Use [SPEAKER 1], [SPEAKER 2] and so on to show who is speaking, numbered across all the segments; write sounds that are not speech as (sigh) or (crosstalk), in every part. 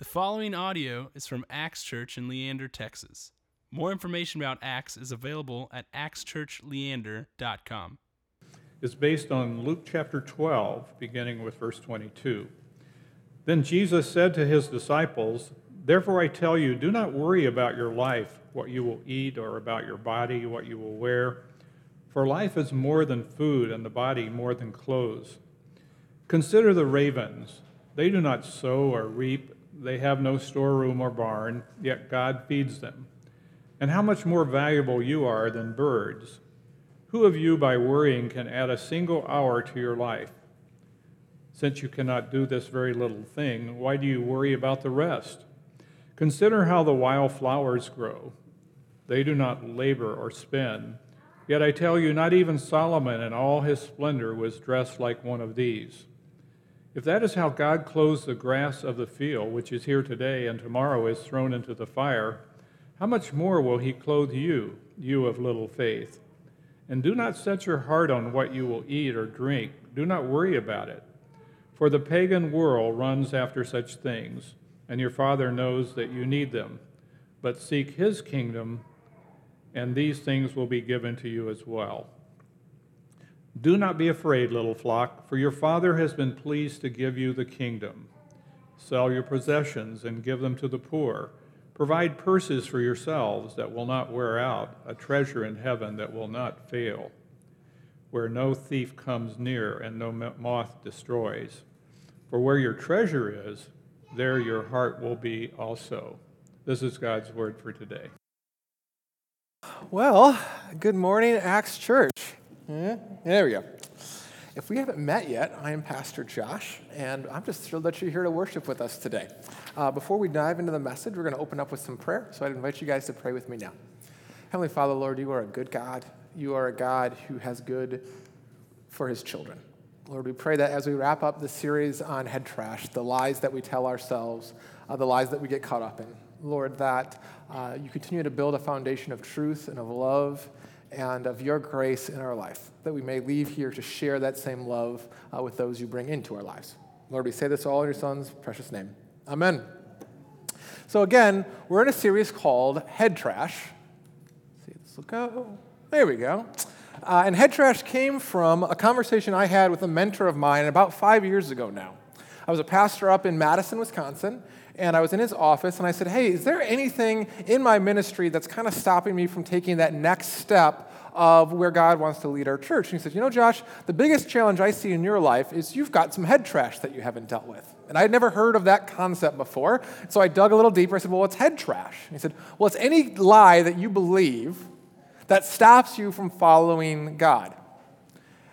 [SPEAKER 1] The following audio is from Axe Church in Leander, Texas. More information about Axe is available at axechurchleander.com.
[SPEAKER 2] It's based on Luke chapter 12, beginning with verse 22. Then Jesus said to his disciples, Therefore I tell you, do not worry about your life, what you will eat, or about your body, what you will wear. For life is more than food, and the body more than clothes. Consider the ravens. They do not sow or reap, they have no storeroom or barn, yet God feeds them. And how much more valuable you are than birds. Who of you, by worrying, can add a single hour to your life? Since you cannot do this very little thing, why do you worry about the rest? Consider how the wild flowers grow. They do not labor or spin. Yet I tell you, not even Solomon in all his splendor was dressed like one of these. If that is how God clothes the grass of the field, which is here today and tomorrow is thrown into the fire, how much more will he clothe you, you of little faith? And do not set your heart on what you will eat or drink. Do not worry about it. For the pagan world runs after such things, and your Father knows that you need them. But seek his kingdom, and these things will be given to you as well. Do not be afraid, little flock, for your Father has been pleased to give you the kingdom. Sell your possessions and give them to the poor. Provide purses for yourselves that will not wear out, a treasure in heaven that will not fail, where no thief comes near and no moth destroys. For where your treasure is, there your heart will be also. This is God's word for today.
[SPEAKER 3] Well, good morning, Axe Church. Yeah, there we go. If we haven't met yet, I am Pastor Josh, and I'm just thrilled that you're here to worship with us today. Uh, before we dive into the message, we're going to open up with some prayer, so I'd invite you guys to pray with me now. Heavenly Father, Lord, you are a good God. You are a God who has good for his children. Lord, we pray that as we wrap up the series on head trash, the lies that we tell ourselves, uh, the lies that we get caught up in, Lord, that uh, you continue to build a foundation of truth and of love and of your grace in our life, that we may leave here to share that same love uh, with those you bring into our lives. Lord, we say this all in your Son's precious name. Amen. So, again, we're in a series called Head Trash. Let's see, this will go. There we go. Uh, and Head Trash came from a conversation I had with a mentor of mine about five years ago now. I was a pastor up in Madison, Wisconsin, and I was in his office and I said, Hey, is there anything in my ministry that's kind of stopping me from taking that next step of where God wants to lead our church? And he said, You know, Josh, the biggest challenge I see in your life is you've got some head trash that you haven't dealt with. And I had never heard of that concept before. So I dug a little deeper. I said, Well, what's head trash? And he said, Well, it's any lie that you believe that stops you from following God.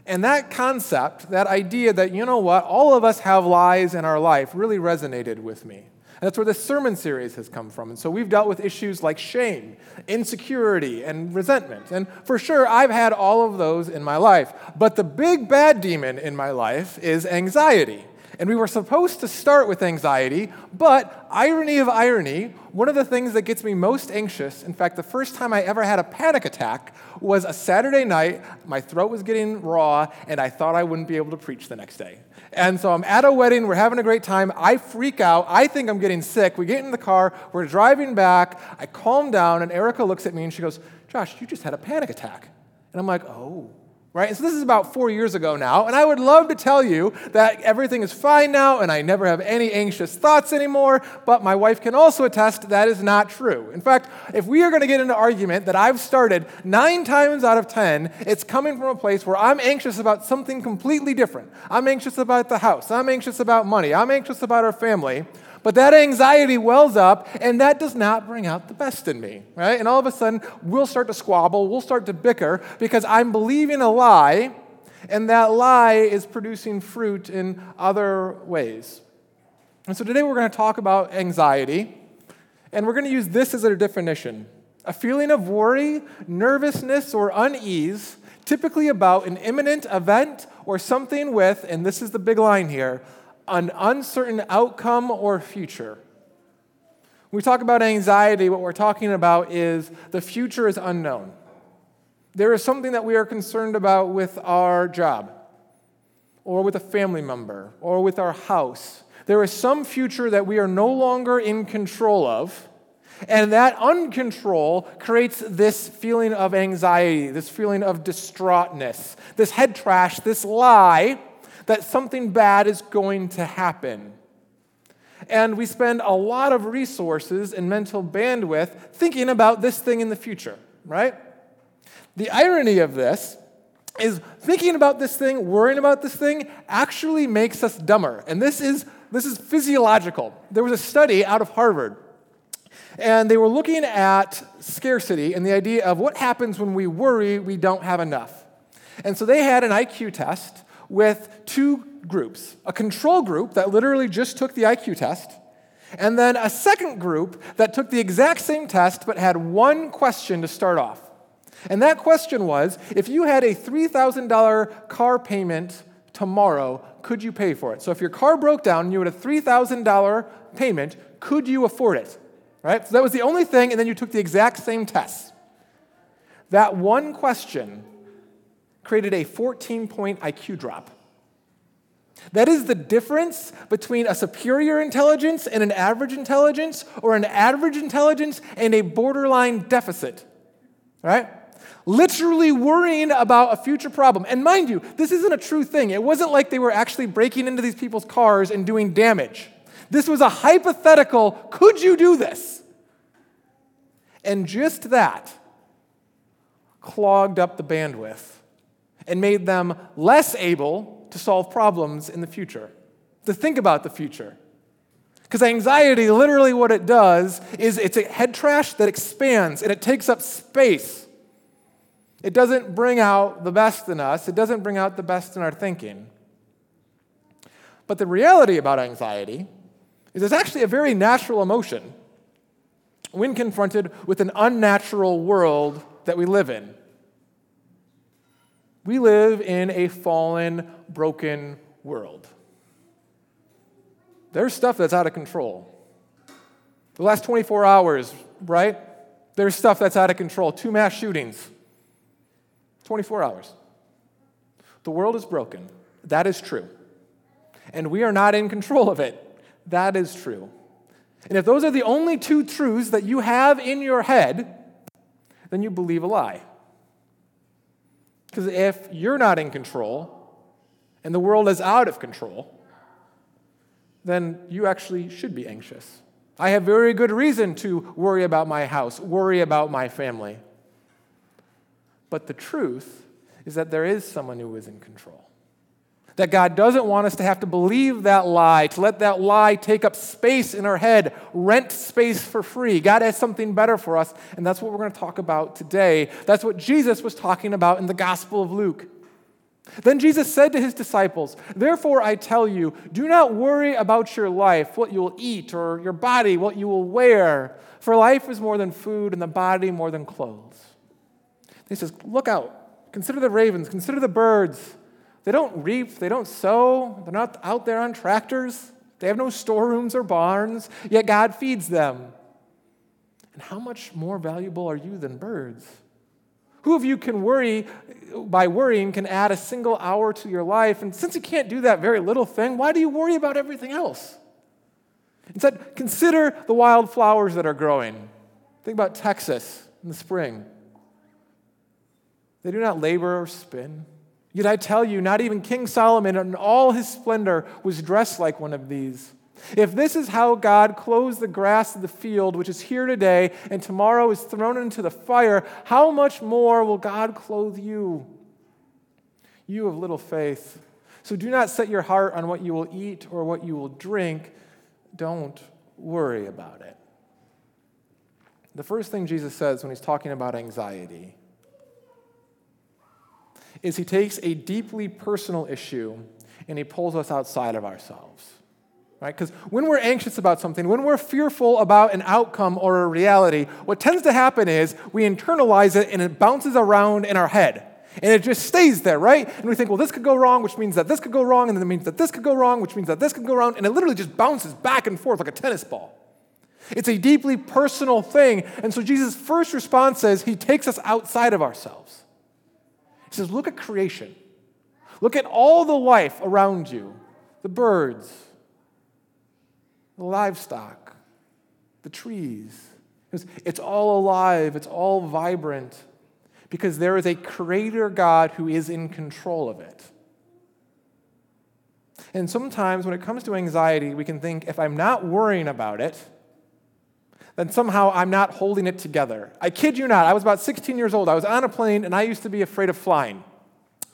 [SPEAKER 3] And that concept, that idea that, you know what, all of us have lies in our life, really resonated with me. And that's where this sermon series has come from. And so we've dealt with issues like shame, insecurity, and resentment. And for sure, I've had all of those in my life. But the big bad demon in my life is anxiety. And we were supposed to start with anxiety, but irony of irony, one of the things that gets me most anxious, in fact, the first time I ever had a panic attack was a Saturday night. My throat was getting raw, and I thought I wouldn't be able to preach the next day. And so I'm at a wedding, we're having a great time. I freak out. I think I'm getting sick. We get in the car, we're driving back. I calm down, and Erica looks at me and she goes, Josh, you just had a panic attack. And I'm like, oh right? so this is about four years ago now, and I would love to tell you that everything is fine now and I never have any anxious thoughts anymore, but my wife can also attest that is not true. In fact, if we are going to get into argument that I've started nine times out of ten, it's coming from a place where I'm anxious about something completely different. I'm anxious about the house, I'm anxious about money, I'm anxious about our family. But that anxiety wells up, and that does not bring out the best in me, right? And all of a sudden, we'll start to squabble, we'll start to bicker because I'm believing a lie, and that lie is producing fruit in other ways. And so today we're going to talk about anxiety, and we're going to use this as a definition a feeling of worry, nervousness, or unease, typically about an imminent event or something with, and this is the big line here, an uncertain outcome or future. When we talk about anxiety, what we're talking about is the future is unknown. There is something that we are concerned about with our job, or with a family member, or with our house. There is some future that we are no longer in control of. And that uncontrol creates this feeling of anxiety, this feeling of distraughtness, this head trash, this lie that something bad is going to happen. And we spend a lot of resources and mental bandwidth thinking about this thing in the future, right? The irony of this is thinking about this thing, worrying about this thing, actually makes us dumber. And this is, this is physiological. There was a study out of Harvard and they were looking at scarcity and the idea of what happens when we worry we don't have enough. And so they had an IQ test with two groups a control group that literally just took the IQ test, and then a second group that took the exact same test but had one question to start off. And that question was if you had a $3,000 car payment tomorrow, could you pay for it? So if your car broke down and you had a $3,000 payment, could you afford it? right? So that was the only thing, and then you took the exact same test. That one question created a 14 point IQ drop. That is the difference between a superior intelligence and an average intelligence, or an average intelligence and a borderline deficit, right? Literally worrying about a future problem. And mind you, this isn't a true thing. It wasn't like they were actually breaking into these people's cars and doing damage. This was a hypothetical could you do this? And just that clogged up the bandwidth and made them less able to solve problems in the future, to think about the future. Because anxiety, literally what it does is it's a head trash that expands and it takes up space. It doesn't bring out the best in us, it doesn't bring out the best in our thinking. But the reality about anxiety is it's actually a very natural emotion when confronted with an unnatural world that we live in. We live in a fallen, broken world. There's stuff that's out of control. The last 24 hours, right? There's stuff that's out of control. Two mass shootings. 24 hours. The world is broken. That is true. And we are not in control of it. That is true. And if those are the only two truths that you have in your head, then you believe a lie. Because if you're not in control and the world is out of control, then you actually should be anxious. I have very good reason to worry about my house, worry about my family. But the truth is that there is someone who is in control that God doesn't want us to have to believe that lie, to let that lie take up space in our head, rent space for free. God has something better for us, and that's what we're going to talk about today. That's what Jesus was talking about in the Gospel of Luke. Then Jesus said to his disciples, Therefore I tell you, do not worry about your life, what you will eat, or your body, what you will wear, for life is more than food, and the body more than clothes. He says, Look out, consider the ravens, consider the birds. They don't reap, they don't sow, they're not out there on tractors, they have no storerooms or barns, yet God feeds them. And how much more valuable are you than birds? Who of you can worry, by worrying, can add a single hour to your life? And since you can't do that very little thing, why do you worry about everything else? Instead, consider the wildflowers that are growing. Think about Texas in the spring. They do not labor or spin. Yet I tell you, not even King Solomon in all his splendor was dressed like one of these. If this is how God clothes the grass of the field, which is here today and tomorrow is thrown into the fire, how much more will God clothe you? You of little faith. So do not set your heart on what you will eat or what you will drink. Don't worry about it. The first thing Jesus says when he's talking about anxiety is he takes a deeply personal issue and he pulls us outside of ourselves. Right? Because when we're anxious about something, when we're fearful about an outcome or a reality, what tends to happen is we internalize it and it bounces around in our head. And it just stays there, right? And we think, well, this could go wrong, which means that this could go wrong, and then it means that this could go wrong, which means that this could go wrong, and it literally just bounces back and forth like a tennis ball. It's a deeply personal thing. And so Jesus' first response says he takes us outside of ourselves. He says, Look at creation. Look at all the life around you the birds, the livestock, the trees. It's all alive, it's all vibrant, because there is a creator God who is in control of it. And sometimes when it comes to anxiety, we can think if I'm not worrying about it, then somehow I'm not holding it together. I kid you not, I was about 16 years old. I was on a plane and I used to be afraid of flying.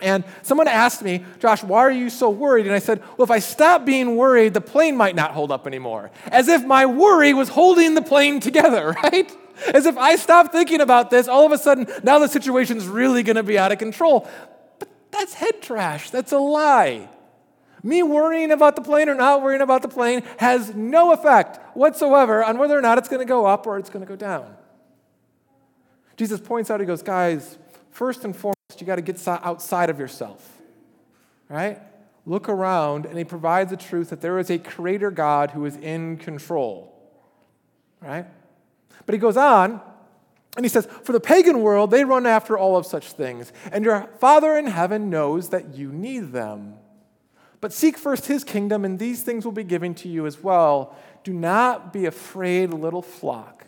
[SPEAKER 3] And someone asked me, Josh, why are you so worried? And I said, well, if I stop being worried, the plane might not hold up anymore. As if my worry was holding the plane together, (laughs) right? As if I stop thinking about this, all of a sudden, now the situation's really to be out of control. But that's head trash. That's a lie. Me worrying about the plane or not worrying about the plane has no effect whatsoever on whether or not it's going to go up or it's going to go down. Jesus points out, he goes, guys, first and foremost, you got to get outside of yourself, right? Look around, and he provides the truth that there is a creator God who is in control, right? But he goes on, and he says, For the pagan world, they run after all of such things, and your Father in heaven knows that you need them. But seek first his kingdom, and these things will be given to you as well. Do not be afraid, little flock,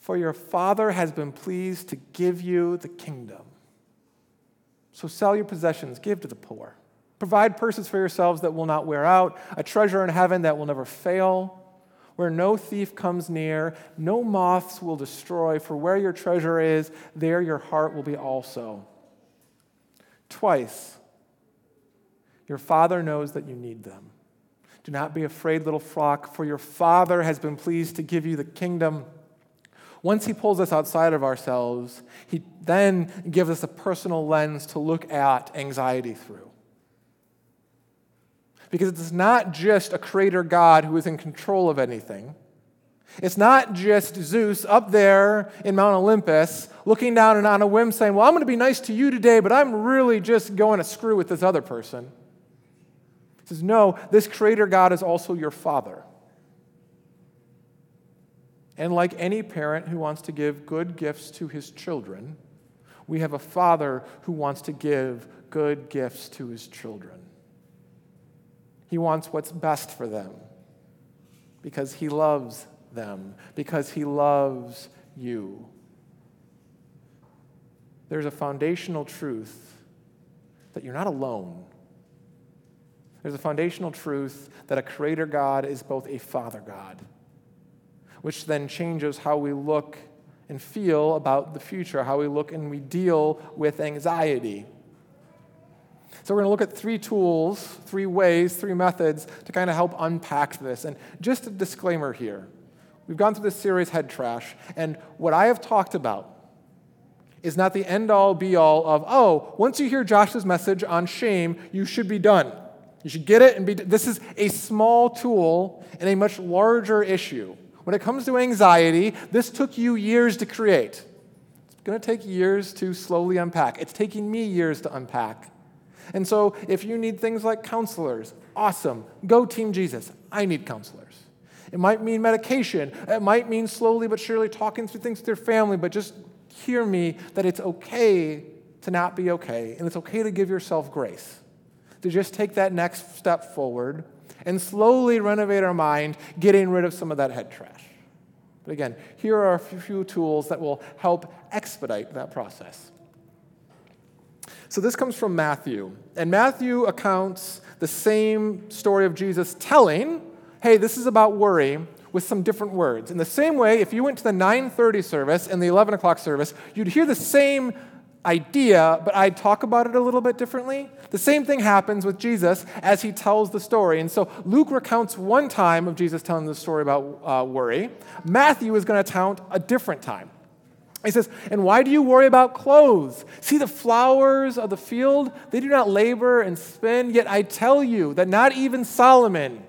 [SPEAKER 3] for your Father has been pleased to give you the kingdom. So sell your possessions, give to the poor. Provide purses for yourselves that will not wear out, a treasure in heaven that will never fail, where no thief comes near, no moths will destroy, for where your treasure is, there your heart will be also. Twice, your Father knows that you need them. Do not be afraid, little flock, for your Father has been pleased to give you the kingdom. Once He pulls us outside of ourselves, He then gives us a personal lens to look at anxiety through. Because it's not just a creator God who is in control of anything. It's not just Zeus up there in Mount Olympus looking down and on a whim saying, Well, I'm going to be nice to you today, but I'm really just going to screw with this other person says, No, this creator God is also your father. And like any parent who wants to give good gifts to his children, we have a father who wants to give good gifts to his children. He wants what's best for them because he loves them, because he loves you. There's a foundational truth that you're not alone. There's a foundational truth that a creator God is both a father God, which then changes how we look and feel about the future, how we look and we deal with anxiety. So, we're going to look at three tools, three ways, three methods to kind of help unpack this. And just a disclaimer here we've gone through this series, Head Trash, and what I have talked about is not the end all be all of, oh, once you hear Josh's message on shame, you should be done. You should get it and be. This is a small tool in a much larger issue. When it comes to anxiety, this took you years to create. It's going to take years to slowly unpack. It's taking me years to unpack. And so, if you need things like counselors, awesome. Go Team Jesus. I need counselors. It might mean medication. It might mean slowly but surely talking through things with your family, but just hear me that it's okay to not be okay, and it's okay to give yourself grace to just take that next step forward and slowly renovate our mind, getting rid of some of that head trash. But again, here are a few tools that will help expedite that process. So this comes from Matthew, and Matthew accounts the same story of Jesus telling, hey, this is about worry with some different words. In the same way, if you went to the 9:30 service and the 11 o'clock service, you'd hear the same idea, but I'd talk about it a little bit differently. The same thing happens with Jesus as he tells the story. And so Luke recounts one time of Jesus telling the story about uh, worry. Matthew is going to count a different time. He says, And why do you worry about clothes? See the flowers of the field? They do not labor and spin, yet I tell you that not even Solomon,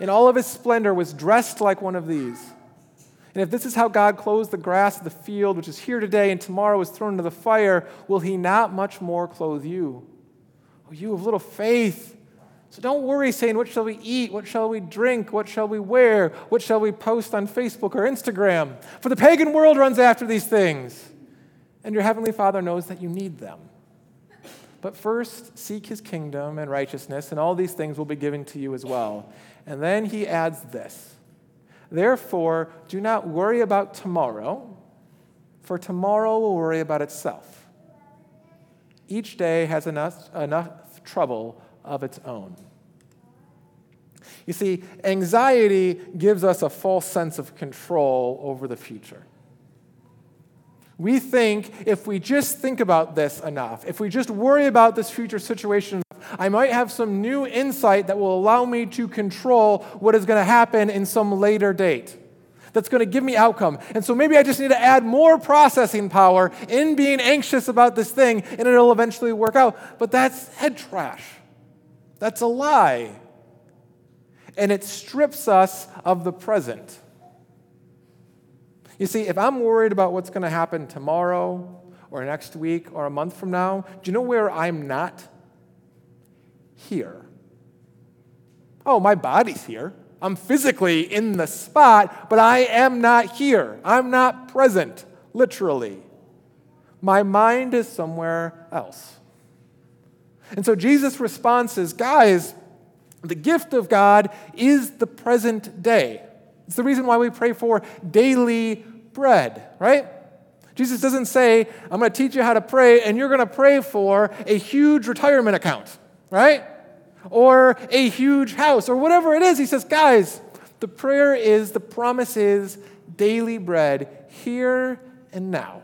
[SPEAKER 3] in all of his splendor, was dressed like one of these. And if this is how God clothes the grass of the field, which is here today and tomorrow is thrown into the fire, will he not much more clothe you? Oh, you of little faith. So don't worry, saying, What shall we eat? What shall we drink? What shall we wear? What shall we post on Facebook or Instagram? For the pagan world runs after these things. And your heavenly Father knows that you need them. But first, seek his kingdom and righteousness, and all these things will be given to you as well. And then he adds this Therefore, do not worry about tomorrow, for tomorrow will worry about itself. Each day has enough, enough trouble of its own. You see, anxiety gives us a false sense of control over the future. We think if we just think about this enough, if we just worry about this future situation, I might have some new insight that will allow me to control what is going to happen in some later date. That's going to give me outcome. And so maybe I just need to add more processing power in being anxious about this thing and it'll eventually work out. But that's head trash. That's a lie. And it strips us of the present. You see, if I'm worried about what's going to happen tomorrow or next week or a month from now, do you know where I'm not? Here. Oh, my body's here. I'm physically in the spot, but I am not here. I'm not present, literally. My mind is somewhere else. And so Jesus' response is guys, the gift of God is the present day. It's the reason why we pray for daily bread, right? Jesus doesn't say, I'm going to teach you how to pray, and you're going to pray for a huge retirement account, right? Or a huge house, or whatever it is. He says, guys, the prayer is, the promise is daily bread here and now.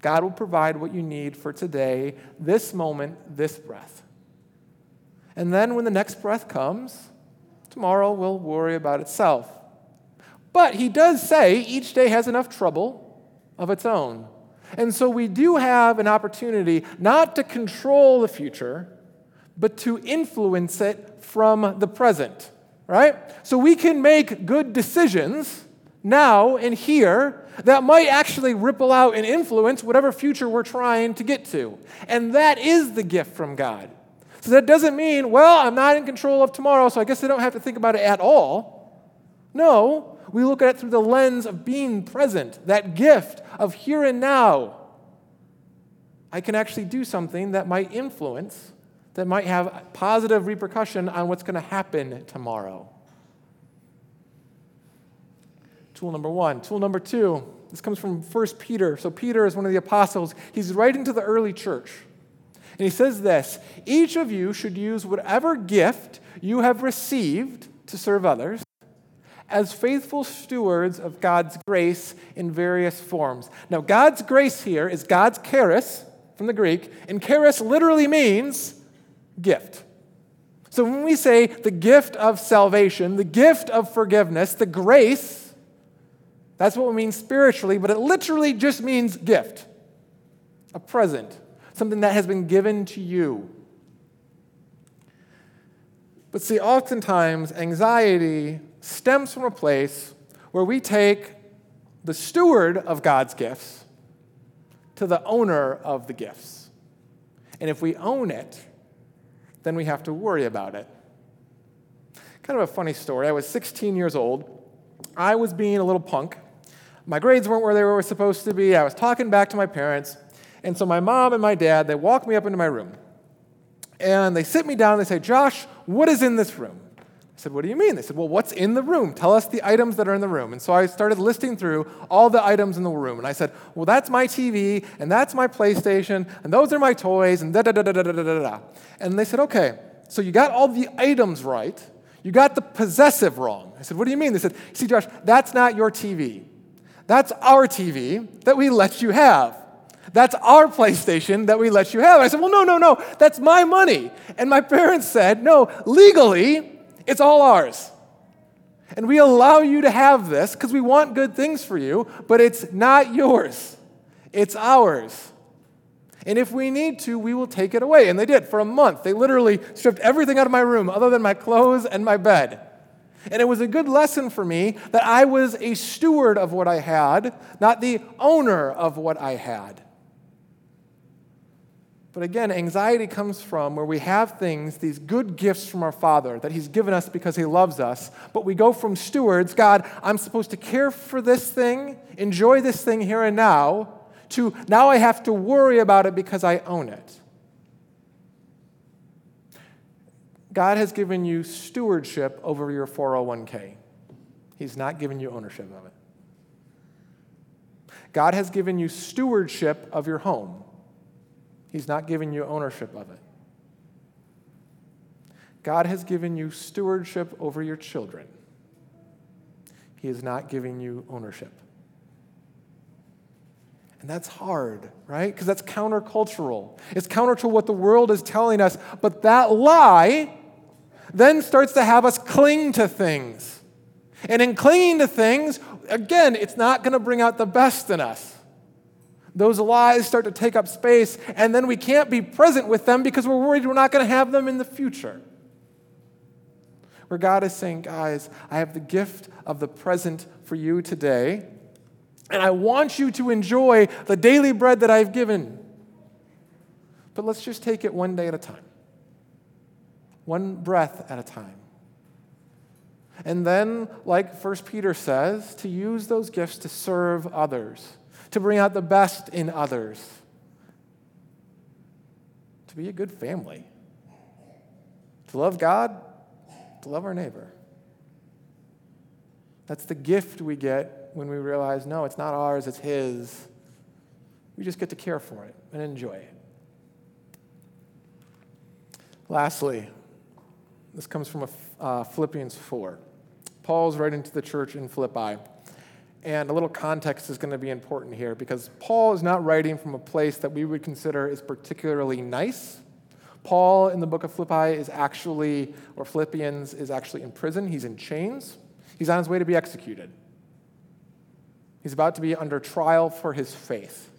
[SPEAKER 3] God will provide what you need for today, this moment, this breath. And then when the next breath comes, tomorrow will worry about itself. But he does say each day has enough trouble of its own. And so we do have an opportunity not to control the future, but to influence it from the present, right? So we can make good decisions now and here that might actually ripple out and influence whatever future we're trying to get to. And that is the gift from God. So that doesn't mean, well, I'm not in control of tomorrow, so I guess I don't have to think about it at all. No, we look at it through the lens of being present, that gift of here and now. I can actually do something that might influence, that might have positive repercussion on what's going to happen tomorrow. Tool number one. Tool number two, this comes from 1 Peter. So, Peter is one of the apostles. He's writing to the early church. And he says this Each of you should use whatever gift you have received to serve others as faithful stewards of God's grace in various forms. Now, God's grace here is God's charis from the Greek, and charis literally means gift. So when we say the gift of salvation, the gift of forgiveness, the grace, that's what we mean spiritually, but it literally just means gift, a present, something that has been given to you. But see, oftentimes anxiety stems from a place where we take the steward of God's gifts to the owner of the gifts. And if we own it, then we have to worry about it. Kind of a funny story. I was 16 years old. I was being a little punk. My grades weren't where they were supposed to be. I was talking back to my parents. And so my mom and my dad, they walk me up into my room. And they sit me down and they say, Josh, what is in this room? I said, What do you mean? They said, Well, what's in the room? Tell us the items that are in the room. And so I started listing through all the items in the room. And I said, Well, that's my TV, and that's my PlayStation, and those are my toys, and da da da da da da da da. And they said, Okay, so you got all the items right. You got the possessive wrong. I said, What do you mean? They said, See, Josh, that's not your TV. That's our TV that we let you have. That's our PlayStation that we let you have. I said, Well, no, no, no, that's my money. And my parents said, No, legally, it's all ours. And we allow you to have this because we want good things for you, but it's not yours. It's ours. And if we need to, we will take it away. And they did for a month. They literally stripped everything out of my room other than my clothes and my bed. And it was a good lesson for me that I was a steward of what I had, not the owner of what I had. But again, anxiety comes from where we have things, these good gifts from our Father that He's given us because He loves us, but we go from stewards, God, I'm supposed to care for this thing, enjoy this thing here and now, to now I have to worry about it because I own it. God has given you stewardship over your 401k. He's not given you ownership of it. God has given you stewardship of your home. He's not giving you ownership of it. God has given you stewardship over your children. He is not giving you ownership. And that's hard, right? Because that's countercultural. It's counter to what the world is telling us. But that lie then starts to have us cling to things. And in clinging to things, again, it's not going to bring out the best in us. Those lies start to take up space, and then we can't be present with them because we're worried we're not going to have them in the future. Where God is saying, guys, I have the gift of the present for you today, and I want you to enjoy the daily bread that I've given. But let's just take it one day at a time, one breath at a time. And then, like 1 Peter says, to use those gifts to serve others, to bring out the best in others, to be a good family, to love God, to love our neighbor. That's the gift we get when we realize no, it's not ours, it's His. We just get to care for it and enjoy it. Lastly, this comes from uh, Philippians 4. Paul's writing to the church in Philippi. And a little context is going to be important here because Paul is not writing from a place that we would consider is particularly nice. Paul in the book of Philippi is actually, or Philippians is actually in prison. He's in chains. He's on his way to be executed. He's about to be under trial for his faith.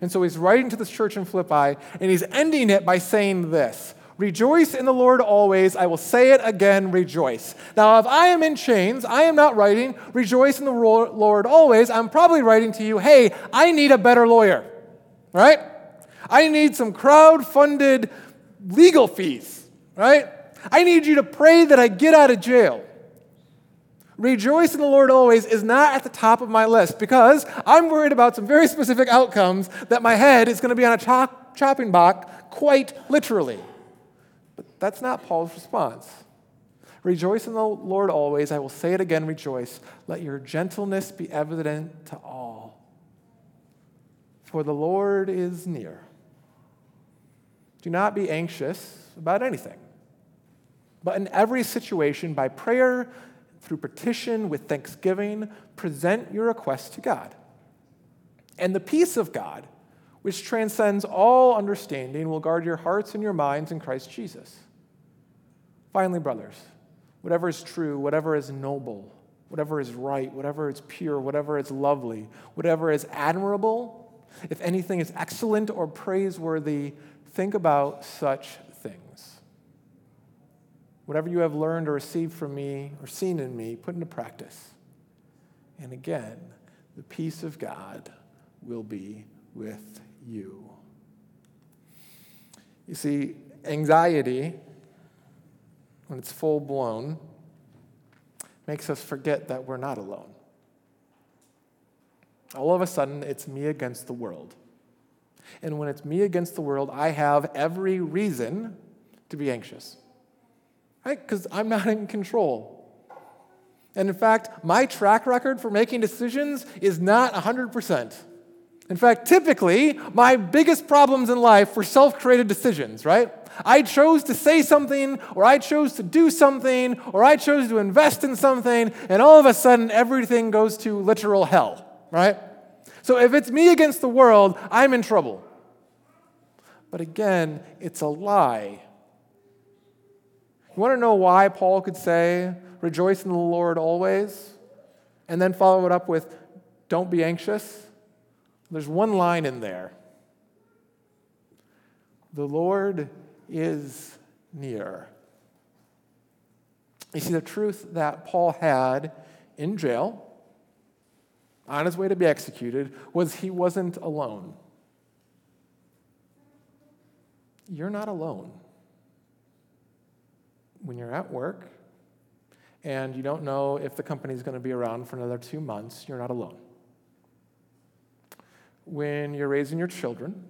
[SPEAKER 3] And so he's writing to this church in Philippi, and he's ending it by saying this Rejoice in the Lord always. I will say it again, rejoice. Now, if I am in chains, I am not writing, rejoice in the Lord always. I'm probably writing to you, hey, I need a better lawyer, right? I need some crowd funded legal fees, right? I need you to pray that I get out of jail. Rejoice in the Lord always is not at the top of my list because I'm worried about some very specific outcomes that my head is going to be on a chop, chopping block quite literally. That's not Paul's response. Rejoice in the Lord always. I will say it again, rejoice. Let your gentleness be evident to all. For the Lord is near. Do not be anxious about anything, but in every situation, by prayer, through petition, with thanksgiving, present your requests to God. And the peace of God, which transcends all understanding, will guard your hearts and your minds in Christ Jesus. Finally, brothers, whatever is true, whatever is noble, whatever is right, whatever is pure, whatever is lovely, whatever is admirable, if anything is excellent or praiseworthy, think about such things. Whatever you have learned or received from me or seen in me, put into practice. And again, the peace of God will be with you. You see, anxiety, when it's full blown, makes us forget that we're not alone. All of a sudden, it's me against the world. And when it's me against the world, I have every reason to be anxious, right? Because I'm not in control. And in fact, my track record for making decisions is not 100%. In fact, typically, my biggest problems in life were self created decisions, right? I chose to say something, or I chose to do something, or I chose to invest in something, and all of a sudden everything goes to literal hell, right? So if it's me against the world, I'm in trouble. But again, it's a lie. You want to know why Paul could say, Rejoice in the Lord always, and then follow it up with, Don't be anxious? There's one line in there The Lord is near. You see, the truth that Paul had in jail, on his way to be executed, was he wasn't alone. You're not alone. When you're at work and you don't know if the company's going to be around for another two months, you're not alone when you're raising your children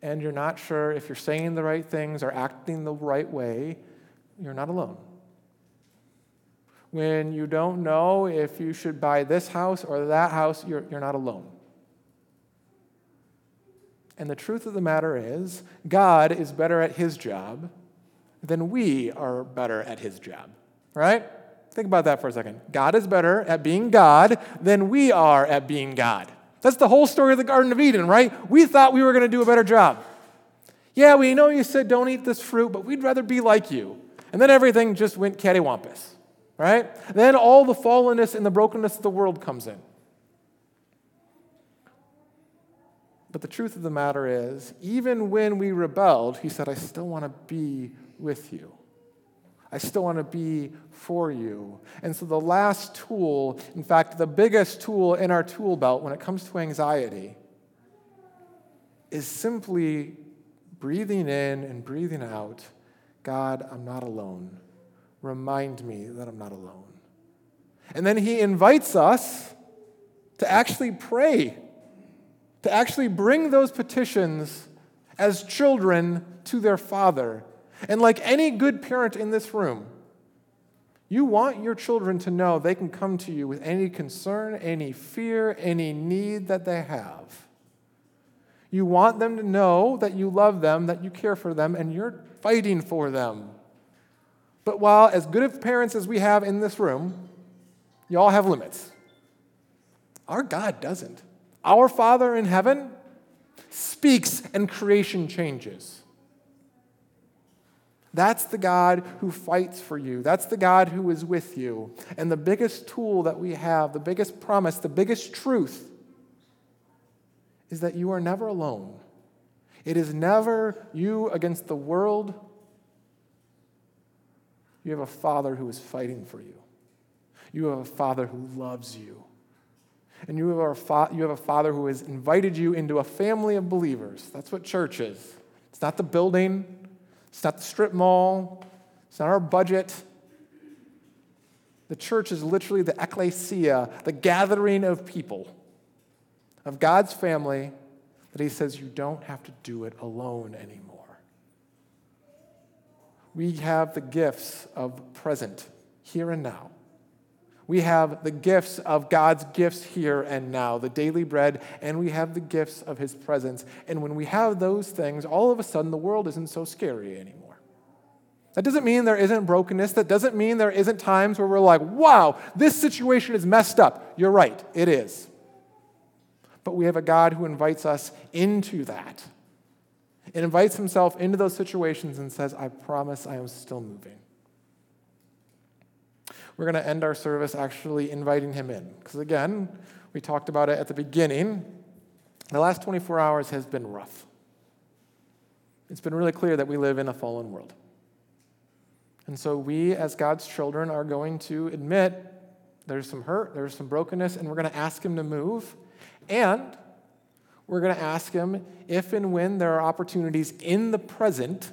[SPEAKER 3] and you're not sure if you're saying the right things or acting the right way, you're not alone. when you don't know if you should buy this house or that house, you're, you're not alone. And the truth of the matter is, God is better at his job than we are better at his job, right? Think about that for a second. God is better at being God than we are at being God. That's the whole story of the Garden of Eden, right? We thought we were going to do a better job. Yeah, we know you said don't eat this fruit, but we'd rather be like you. And then everything just went cattywampus, right? Then all the fallenness and the brokenness of the world comes in. But the truth of the matter is, even when we rebelled, he said, I still want to be with you. I still want to be for you. And so, the last tool, in fact, the biggest tool in our tool belt when it comes to anxiety, is simply breathing in and breathing out God, I'm not alone. Remind me that I'm not alone. And then he invites us to actually pray, to actually bring those petitions as children to their father. And like any good parent in this room, you want your children to know they can come to you with any concern, any fear, any need that they have. You want them to know that you love them, that you care for them, and you're fighting for them. But while as good of parents as we have in this room, you all have limits. Our God doesn't. Our Father in heaven speaks and creation changes. That's the God who fights for you. That's the God who is with you. And the biggest tool that we have, the biggest promise, the biggest truth is that you are never alone. It is never you against the world. You have a Father who is fighting for you. You have a Father who loves you. And you have, a fa- you have a Father who has invited you into a family of believers. That's what church is. It's not the building, it's not the strip mall, it's not our budget. The church is literally the ecclesia, the gathering of people of God's family that he says you don't have to do it alone anymore. We have the gifts of present, here and now. We have the gifts of God's gifts here and now, the daily bread, and we have the gifts of his presence. And when we have those things, all of a sudden the world isn't so scary anymore. That doesn't mean there isn't brokenness. That doesn't mean there isn't times where we're like, wow, this situation is messed up. You're right, it is. But we have a God who invites us into that. It invites himself into those situations and says, I promise I am still moving. We're going to end our service actually inviting him in. Because again, we talked about it at the beginning. The last 24 hours has been rough. It's been really clear that we live in a fallen world. And so we, as God's children, are going to admit there's some hurt, there's some brokenness, and we're going to ask him to move. And we're going to ask him if and when there are opportunities in the present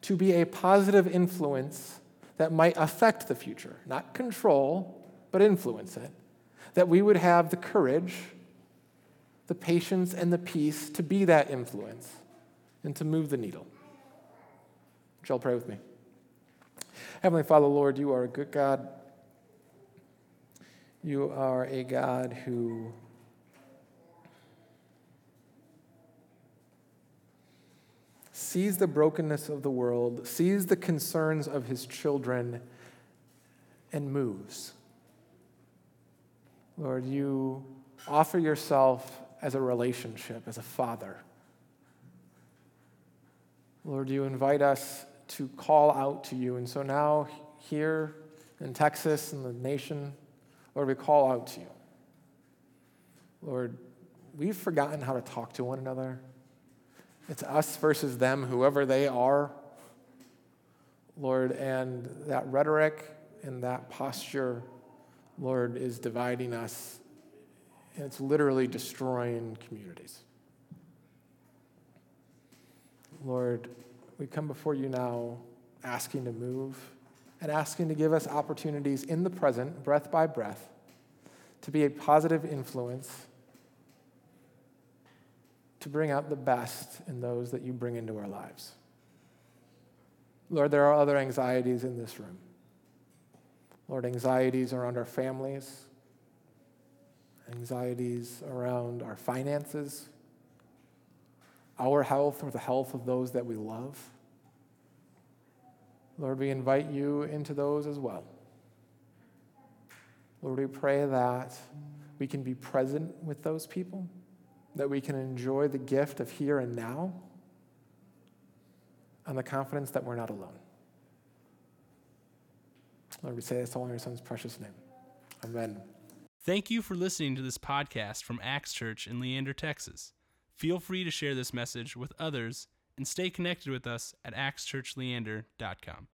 [SPEAKER 3] to be a positive influence that might affect the future, not control, but influence it. That we would have the courage, the patience, and the peace to be that influence and to move the needle. Shall pray with me. Heavenly Father, Lord, you are a good God. You are a God who sees the brokenness of the world, sees the concerns of his children, and moves. Lord, you offer yourself as a relationship, as a father. Lord, you invite us to call out to you. And so now, here in Texas and the nation, Lord, we call out to you. Lord, we've forgotten how to talk to one another. It's us versus them, whoever they are. Lord, and that rhetoric and that posture, Lord, is dividing us. And it's literally destroying communities. Lord, we come before you now asking to move and asking to give us opportunities in the present, breath by breath, to be a positive influence to bring out the best in those that you bring into our lives. Lord, there are other anxieties in this room. Lord, anxieties around our families, anxieties around our finances, our health or the health of those that we love. Lord, we invite you into those as well. Lord, we pray that we can be present with those people, that we can enjoy the gift of here and now, and the confidence that we're not alone. Lord, we say this all in your son's precious name. Amen.
[SPEAKER 1] Thank you for listening to this podcast from Axe Church in Leander, Texas. Feel free to share this message with others and stay connected with us at axchurchleander.com.